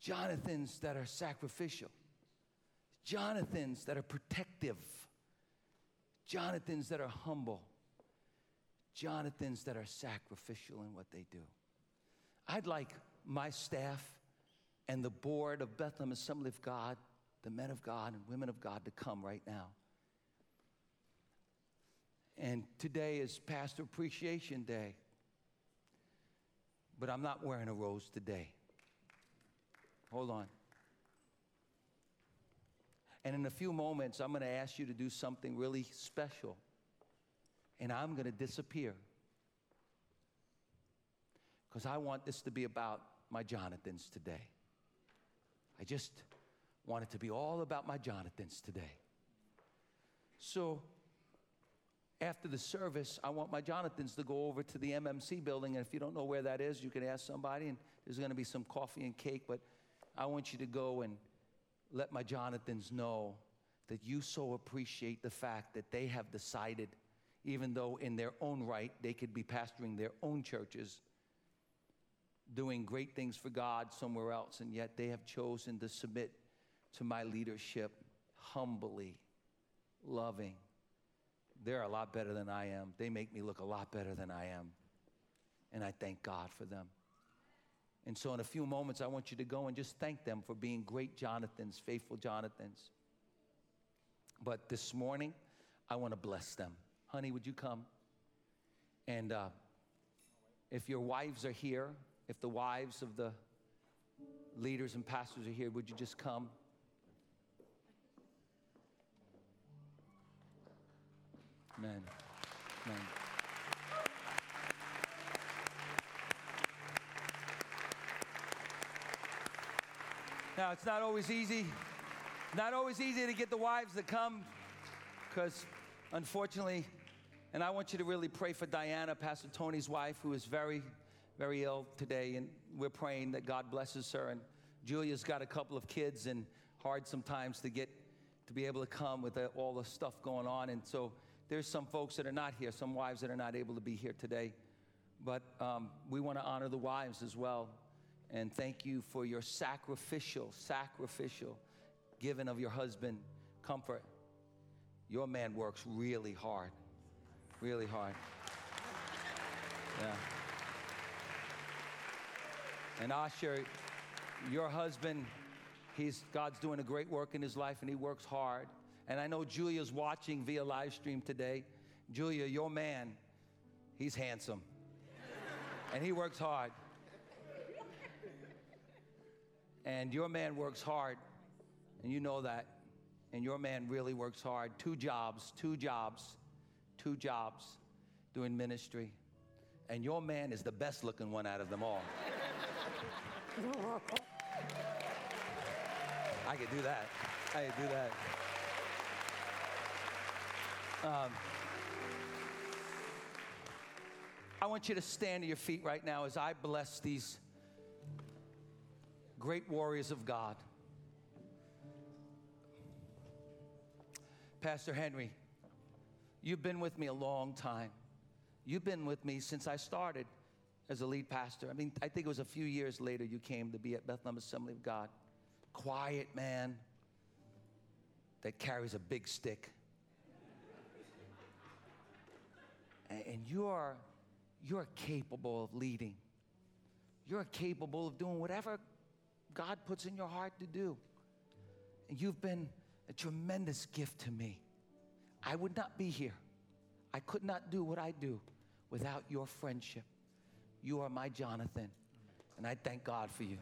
Jonathans that are sacrificial. Jonathans that are protective, Jonathans that are humble, Jonathans that are sacrificial in what they do. I'd like my staff and the board of Bethlehem Assembly of God, the men of God and women of God, to come right now. And today is Pastor Appreciation Day. But I'm not wearing a rose today. Hold on. And in a few moments, I'm going to ask you to do something really special. And I'm going to disappear. Because I want this to be about my Jonathans today. I just want it to be all about my Jonathans today. So, after the service, I want my Jonathans to go over to the MMC building. And if you don't know where that is, you can ask somebody. And there's going to be some coffee and cake. But I want you to go and let my Jonathans know that you so appreciate the fact that they have decided, even though in their own right they could be pastoring their own churches, doing great things for God somewhere else, and yet they have chosen to submit to my leadership humbly, loving. They're a lot better than I am. They make me look a lot better than I am. And I thank God for them. And so, in a few moments, I want you to go and just thank them for being great Jonathans, faithful Jonathans. But this morning, I want to bless them. Honey, would you come? And uh, if your wives are here, if the wives of the leaders and pastors are here, would you just come? Amen. Amen. Now, it's not always easy. Not always easy to get the wives to come because, unfortunately, and I want you to really pray for Diana, Pastor Tony's wife, who is very, very ill today. And we're praying that God blesses her. And Julia's got a couple of kids and hard sometimes to get to be able to come with all the stuff going on. And so there's some folks that are not here, some wives that are not able to be here today. But um, we want to honor the wives as well. And thank you for your sacrificial, sacrificial giving of your husband comfort. Your man works really hard really hard. Yeah. And Asher, your husband, he's God's doing a great work in his life and he works hard. And I know Julia's watching via live stream today. Julia, your man, he's handsome. and he works hard. And your man works hard. And you know that. And your man really works hard. Two jobs, two jobs two jobs doing ministry, and your man is the best looking one out of them all. I could do that. I could do that. Um, I want you to stand to your feet right now as I bless these great warriors of God. Pastor Henry, You've been with me a long time. You've been with me since I started as a lead pastor. I mean, I think it was a few years later you came to be at Bethlehem Assembly of God. Quiet man that carries a big stick. and you are you're capable of leading. You're capable of doing whatever God puts in your heart to do. And you've been a tremendous gift to me. I would not be here. I could not do what I do without your friendship. You are my Jonathan, and I thank God for you.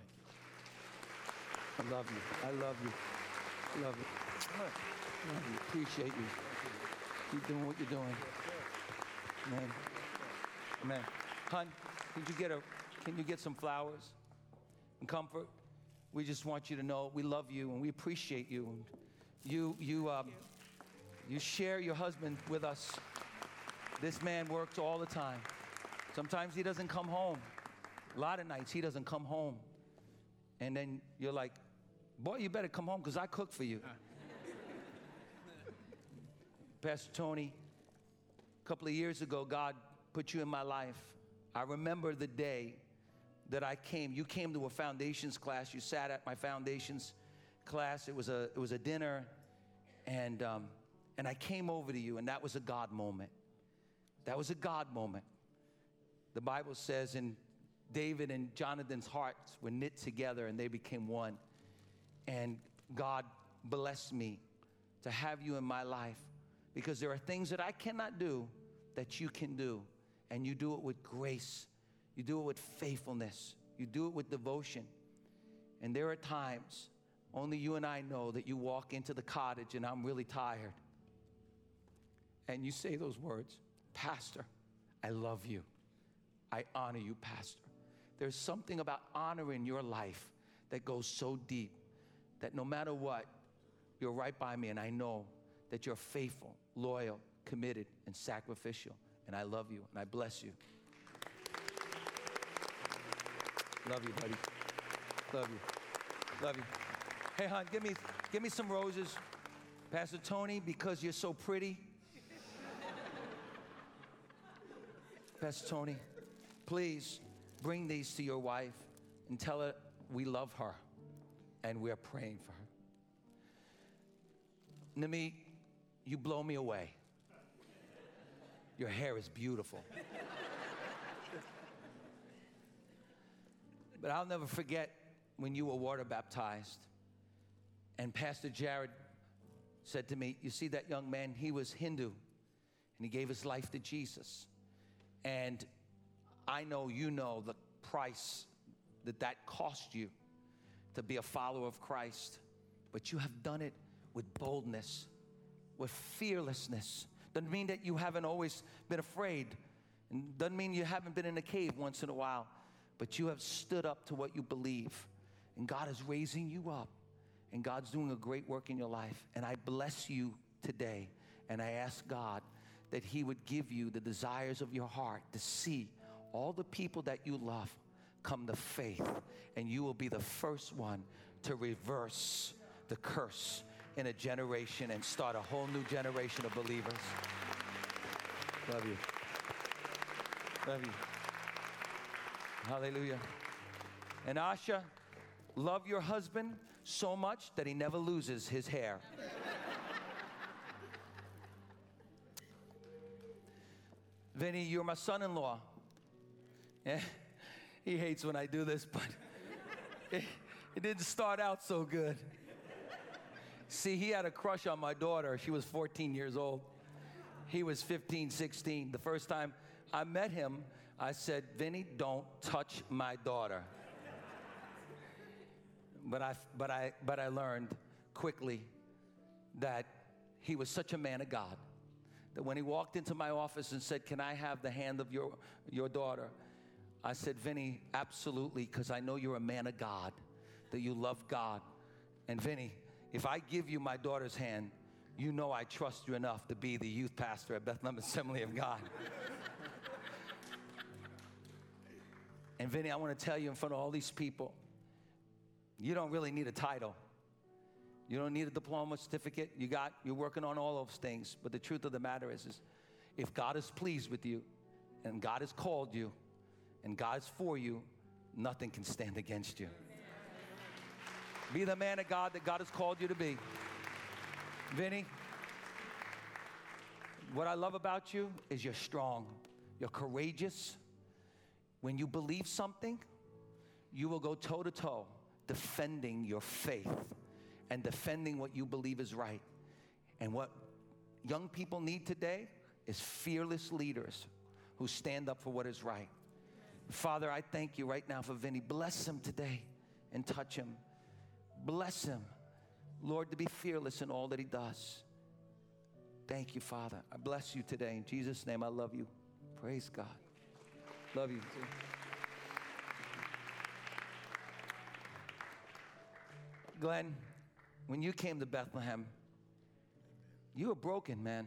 I love you. I love you. I love you. I love you. Appreciate you. Keep doing what you're doing. Amen. Amen. Hun, can you get a can you get some flowers and comfort? We just want you to know we love you and we appreciate you. You you um, you share your husband with us. This man works all the time. Sometimes he doesn't come home. A lot of nights he doesn't come home. And then you're like, boy, you better come home because I cook for you. [laughs] Pastor Tony, a couple of years ago, God put you in my life. I remember the day that I came. You came to a foundations class. You sat at my foundations class. It was a, it was a dinner. And um, and I came over to you, and that was a God moment. That was a God moment. The Bible says in David and Jonathan's hearts were knit together and they became one. And God blessed me to have you in my life because there are things that I cannot do that you can do. And you do it with grace, you do it with faithfulness, you do it with devotion. And there are times, only you and I know, that you walk into the cottage and I'm really tired and you say those words, Pastor, I love you. I honor you, Pastor. There's something about honoring your life that goes so deep that no matter what, you're right by me, and I know that you're faithful, loyal, committed, and sacrificial. And I love you, and I bless you. Love you, buddy. Love you. Love you. Hey, hon, give me, give me some roses. Pastor Tony, because you're so pretty, Pastor Tony, please bring these to your wife and tell her we love her and we're praying for her. Nami, you blow me away. Your hair is beautiful. But I'll never forget when you were water baptized. And Pastor Jared said to me, You see that young man? He was Hindu and he gave his life to Jesus. And I know you know the price that that cost you to be a follower of Christ, but you have done it with boldness, with fearlessness. Doesn't mean that you haven't always been afraid, and doesn't mean you haven't been in a cave once in a while, but you have stood up to what you believe, and God is raising you up, and God's doing a great work in your life. And I bless you today, and I ask God that He would give you the desires of your heart to see all the people that you love come to faith, and you will be the first one to reverse the curse in a generation and start a whole new generation of believers. Love you. Love you. Hallelujah. And Asha, love your husband so much that he never loses his hair. Vinny, you're my son in law. Yeah, he hates when I do this, but it, it didn't start out so good. See, he had a crush on my daughter. She was 14 years old. He was 15, 16. The first time I met him, I said, Vinny, don't touch my daughter. but, I, but, I, but I learned quickly that he was such a man of God that when he walked into my office and said, Can I have the hand of your, your daughter? I said, Vinny, absolutely, because I know you're a man of God, that you love God. And Vinny, if I give you my daughter's hand, you know I trust you enough to be the youth pastor at Bethlehem Assembly of God. And Vinny, I want to tell you in front of all these people, you don't really need a title. You don't need a diploma certificate. You got you're working on all those things. But the truth of the matter is, is if God is pleased with you and God has called you and God's for you, nothing can stand against you. Be the man of God that God has called you to be. Vinny, what I love about you is you're strong, you're courageous. When you believe something, you will go toe to toe defending your faith and defending what you believe is right. And what young people need today is fearless leaders who stand up for what is right. Father, I thank you right now for Vinny. Bless him today and touch him. Bless him, Lord, to be fearless in all that he does. Thank you, Father. I bless you today. In Jesus' name, I love you. Praise God. Love you. Too. Glenn, when you came to Bethlehem, you were broken, man,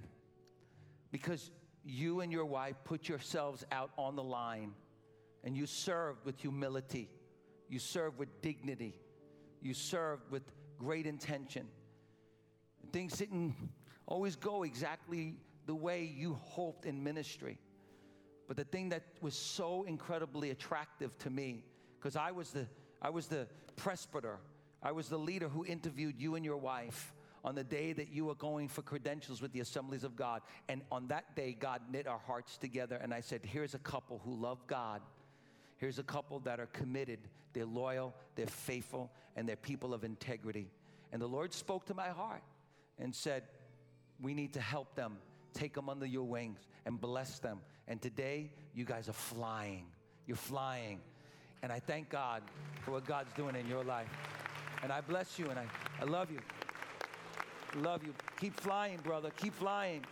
because you and your wife put yourselves out on the line and you served with humility, you served with dignity, you served with great intention. Things didn't always go exactly the way you hoped in ministry. But the thing that was so incredibly attractive to me, because I was the I was the presbyter, I was the leader who interviewed you and your wife on the day that you were going for credentials with the assemblies of God. And on that day, God knit our hearts together. And I said, Here's a couple who love God. Here's a couple that are committed, they're loyal, they're faithful, and they're people of integrity. And the Lord spoke to my heart and said, We need to help them, take them under your wings, and bless them. And today, you guys are flying. You're flying. And I thank God for what God's doing in your life. And I bless you and I, I love you. Love you. Keep flying, brother. Keep flying.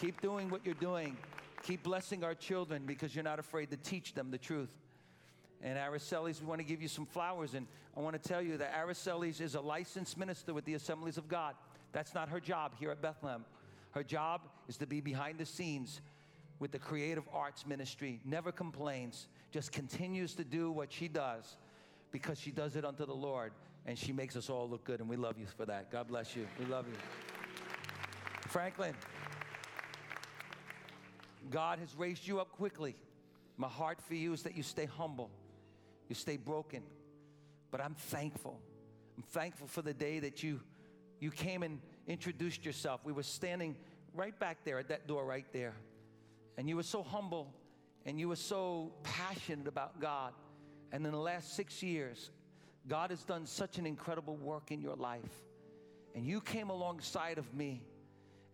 Keep doing what you're doing. Keep blessing our children because you're not afraid to teach them the truth. And Araceli's, we want to give you some flowers. And I want to tell you that Araceli's is a licensed minister with the Assemblies of God. That's not her job here at Bethlehem. Her job is to be behind the scenes with the creative arts ministry, never complains, just continues to do what she does because she does it unto the Lord and she makes us all look good, and we love you for that. God bless you. We love you. Franklin, God has raised you up quickly. My heart for you is that you stay humble, you stay broken. But I'm thankful. I'm thankful for the day that you you came and introduced yourself. We were standing right back there at that door right there. And you were so humble and you were so passionate about God And in the last six years, God has done such an incredible work in your life. And you came alongside of me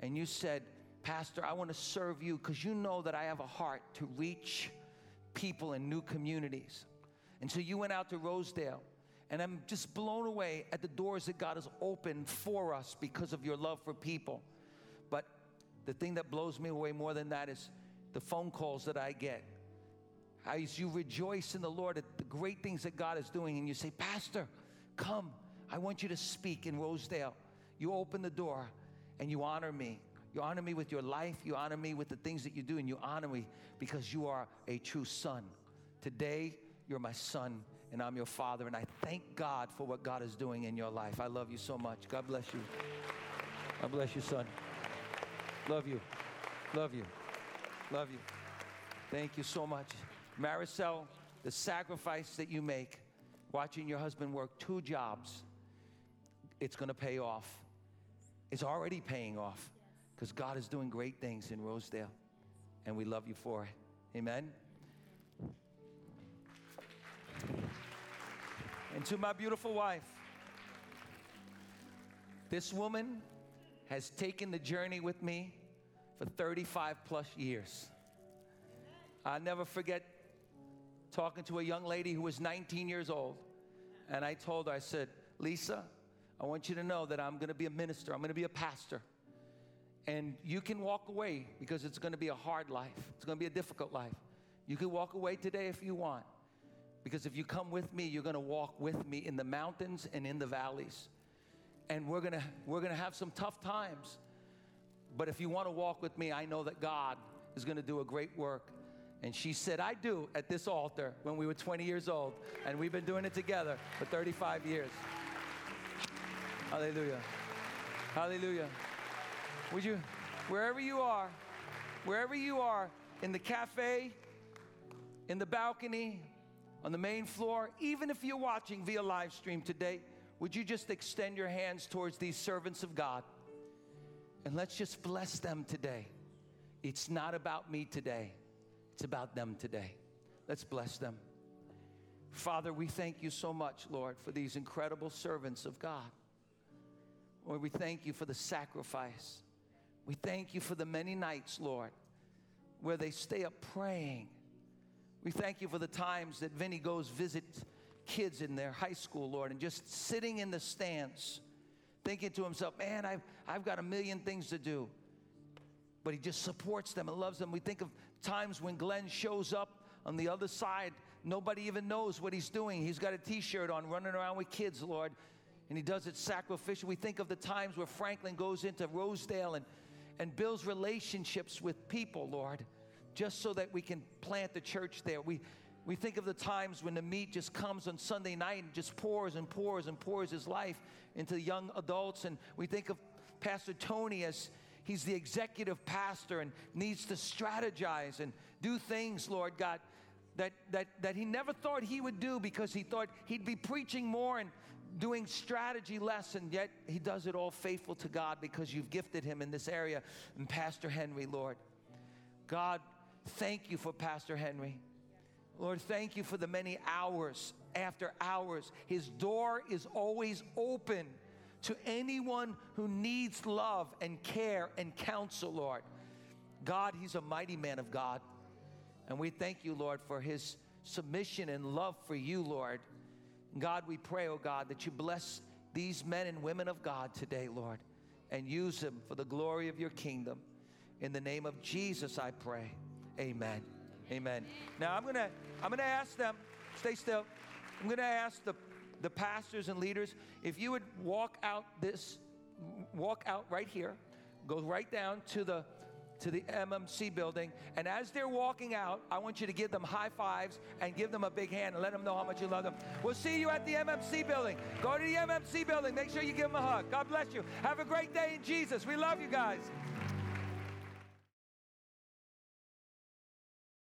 and you said, Pastor, I want to serve you because you know that I have a heart to reach people in new communities. And so you went out to Rosedale. And I'm just blown away at the doors that God has opened for us because of your love for people. But the thing that blows me away more than that is the phone calls that I get. As you rejoice in the Lord at the great things that God is doing, and you say, Pastor, come, I want you to speak in Rosedale. You open the door and you honor me. You honor me with your life, you honor me with the things that you do, and you honor me because you are a true son. Today, you're my son and I'm your father. And I thank God for what God is doing in your life. I love you so much. God bless you. God bless you, son. Love you. Love you. Love you. Thank you so much. Maricel, the sacrifice that you make watching your husband work two jobs, it's going to pay off. It's already paying off because God is doing great things in Rosedale, and we love you for it. Amen. And to my beautiful wife, this woman has taken the journey with me for 35 plus years. I'll never forget talking to a young lady who was 19 years old. And I told her, I said, Lisa, I want you to know that I'm gonna be a minister, I'm gonna be a pastor. And you can walk away because it's gonna be a hard life, it's gonna be a difficult life. You can walk away today if you want. Because if you come with me, you're going to walk with me in the mountains and in the valleys. And we're going to we're going to have some tough times. But if you want to walk with me, I know that God is going to do a great work. And she said, I do at this altar when we were 20 years old. And we've been doing it together for 35 years. Hallelujah. Hallelujah. Would you, wherever you are, wherever you are, in the cafe, in the balcony, on the main floor, even if you're watching via live stream today, would you just extend your hands towards these servants of God? And let's just bless them today. It's not about me today, it's about them today. Let's bless them. Father, we thank you so much, Lord, for these incredible servants of God. Lord, we thank you for the sacrifice. We thank you for the many nights, Lord, where they stay up praying we thank you for the times that Vinny goes visit kids in their high school, Lord, and just sitting in the stands, thinking to himself, man, I've, I've got a million things to do. But he just supports them and loves them. We think of times when Glenn shows up on the other side, nobody even knows what he's doing. He's got a t shirt on, running around with kids, Lord, and he does it sacrificial. We think of the times where Franklin goes into Rosedale and, and builds relationships with people, Lord just so that we can plant the church there. We, we think of the times when the meat just comes on Sunday night and just pours and pours and pours his life into the young adults. And we think of Pastor Tony as he's the executive pastor and needs to strategize and do things, Lord God, that, that, that he never thought he would do because he thought he'd be preaching more and doing strategy less, and yet he does it all faithful to God because you've gifted him in this area. And Pastor Henry, Lord, God, Thank you for Pastor Henry. Lord, thank you for the many hours after hours. His door is always open to anyone who needs love and care and counsel, Lord. God, he's a mighty man of God. And we thank you, Lord, for his submission and love for you, Lord. God, we pray, oh God, that you bless these men and women of God today, Lord, and use them for the glory of your kingdom. In the name of Jesus, I pray. Amen. Amen. Now I'm gonna I'm gonna ask them, stay still. I'm gonna ask the the pastors and leaders if you would walk out this, walk out right here, go right down to the to the MMC building. And as they're walking out, I want you to give them high fives and give them a big hand and let them know how much you love them. We'll see you at the MMC building. Go to the MMC building. Make sure you give them a hug. God bless you. Have a great day in Jesus. We love you guys.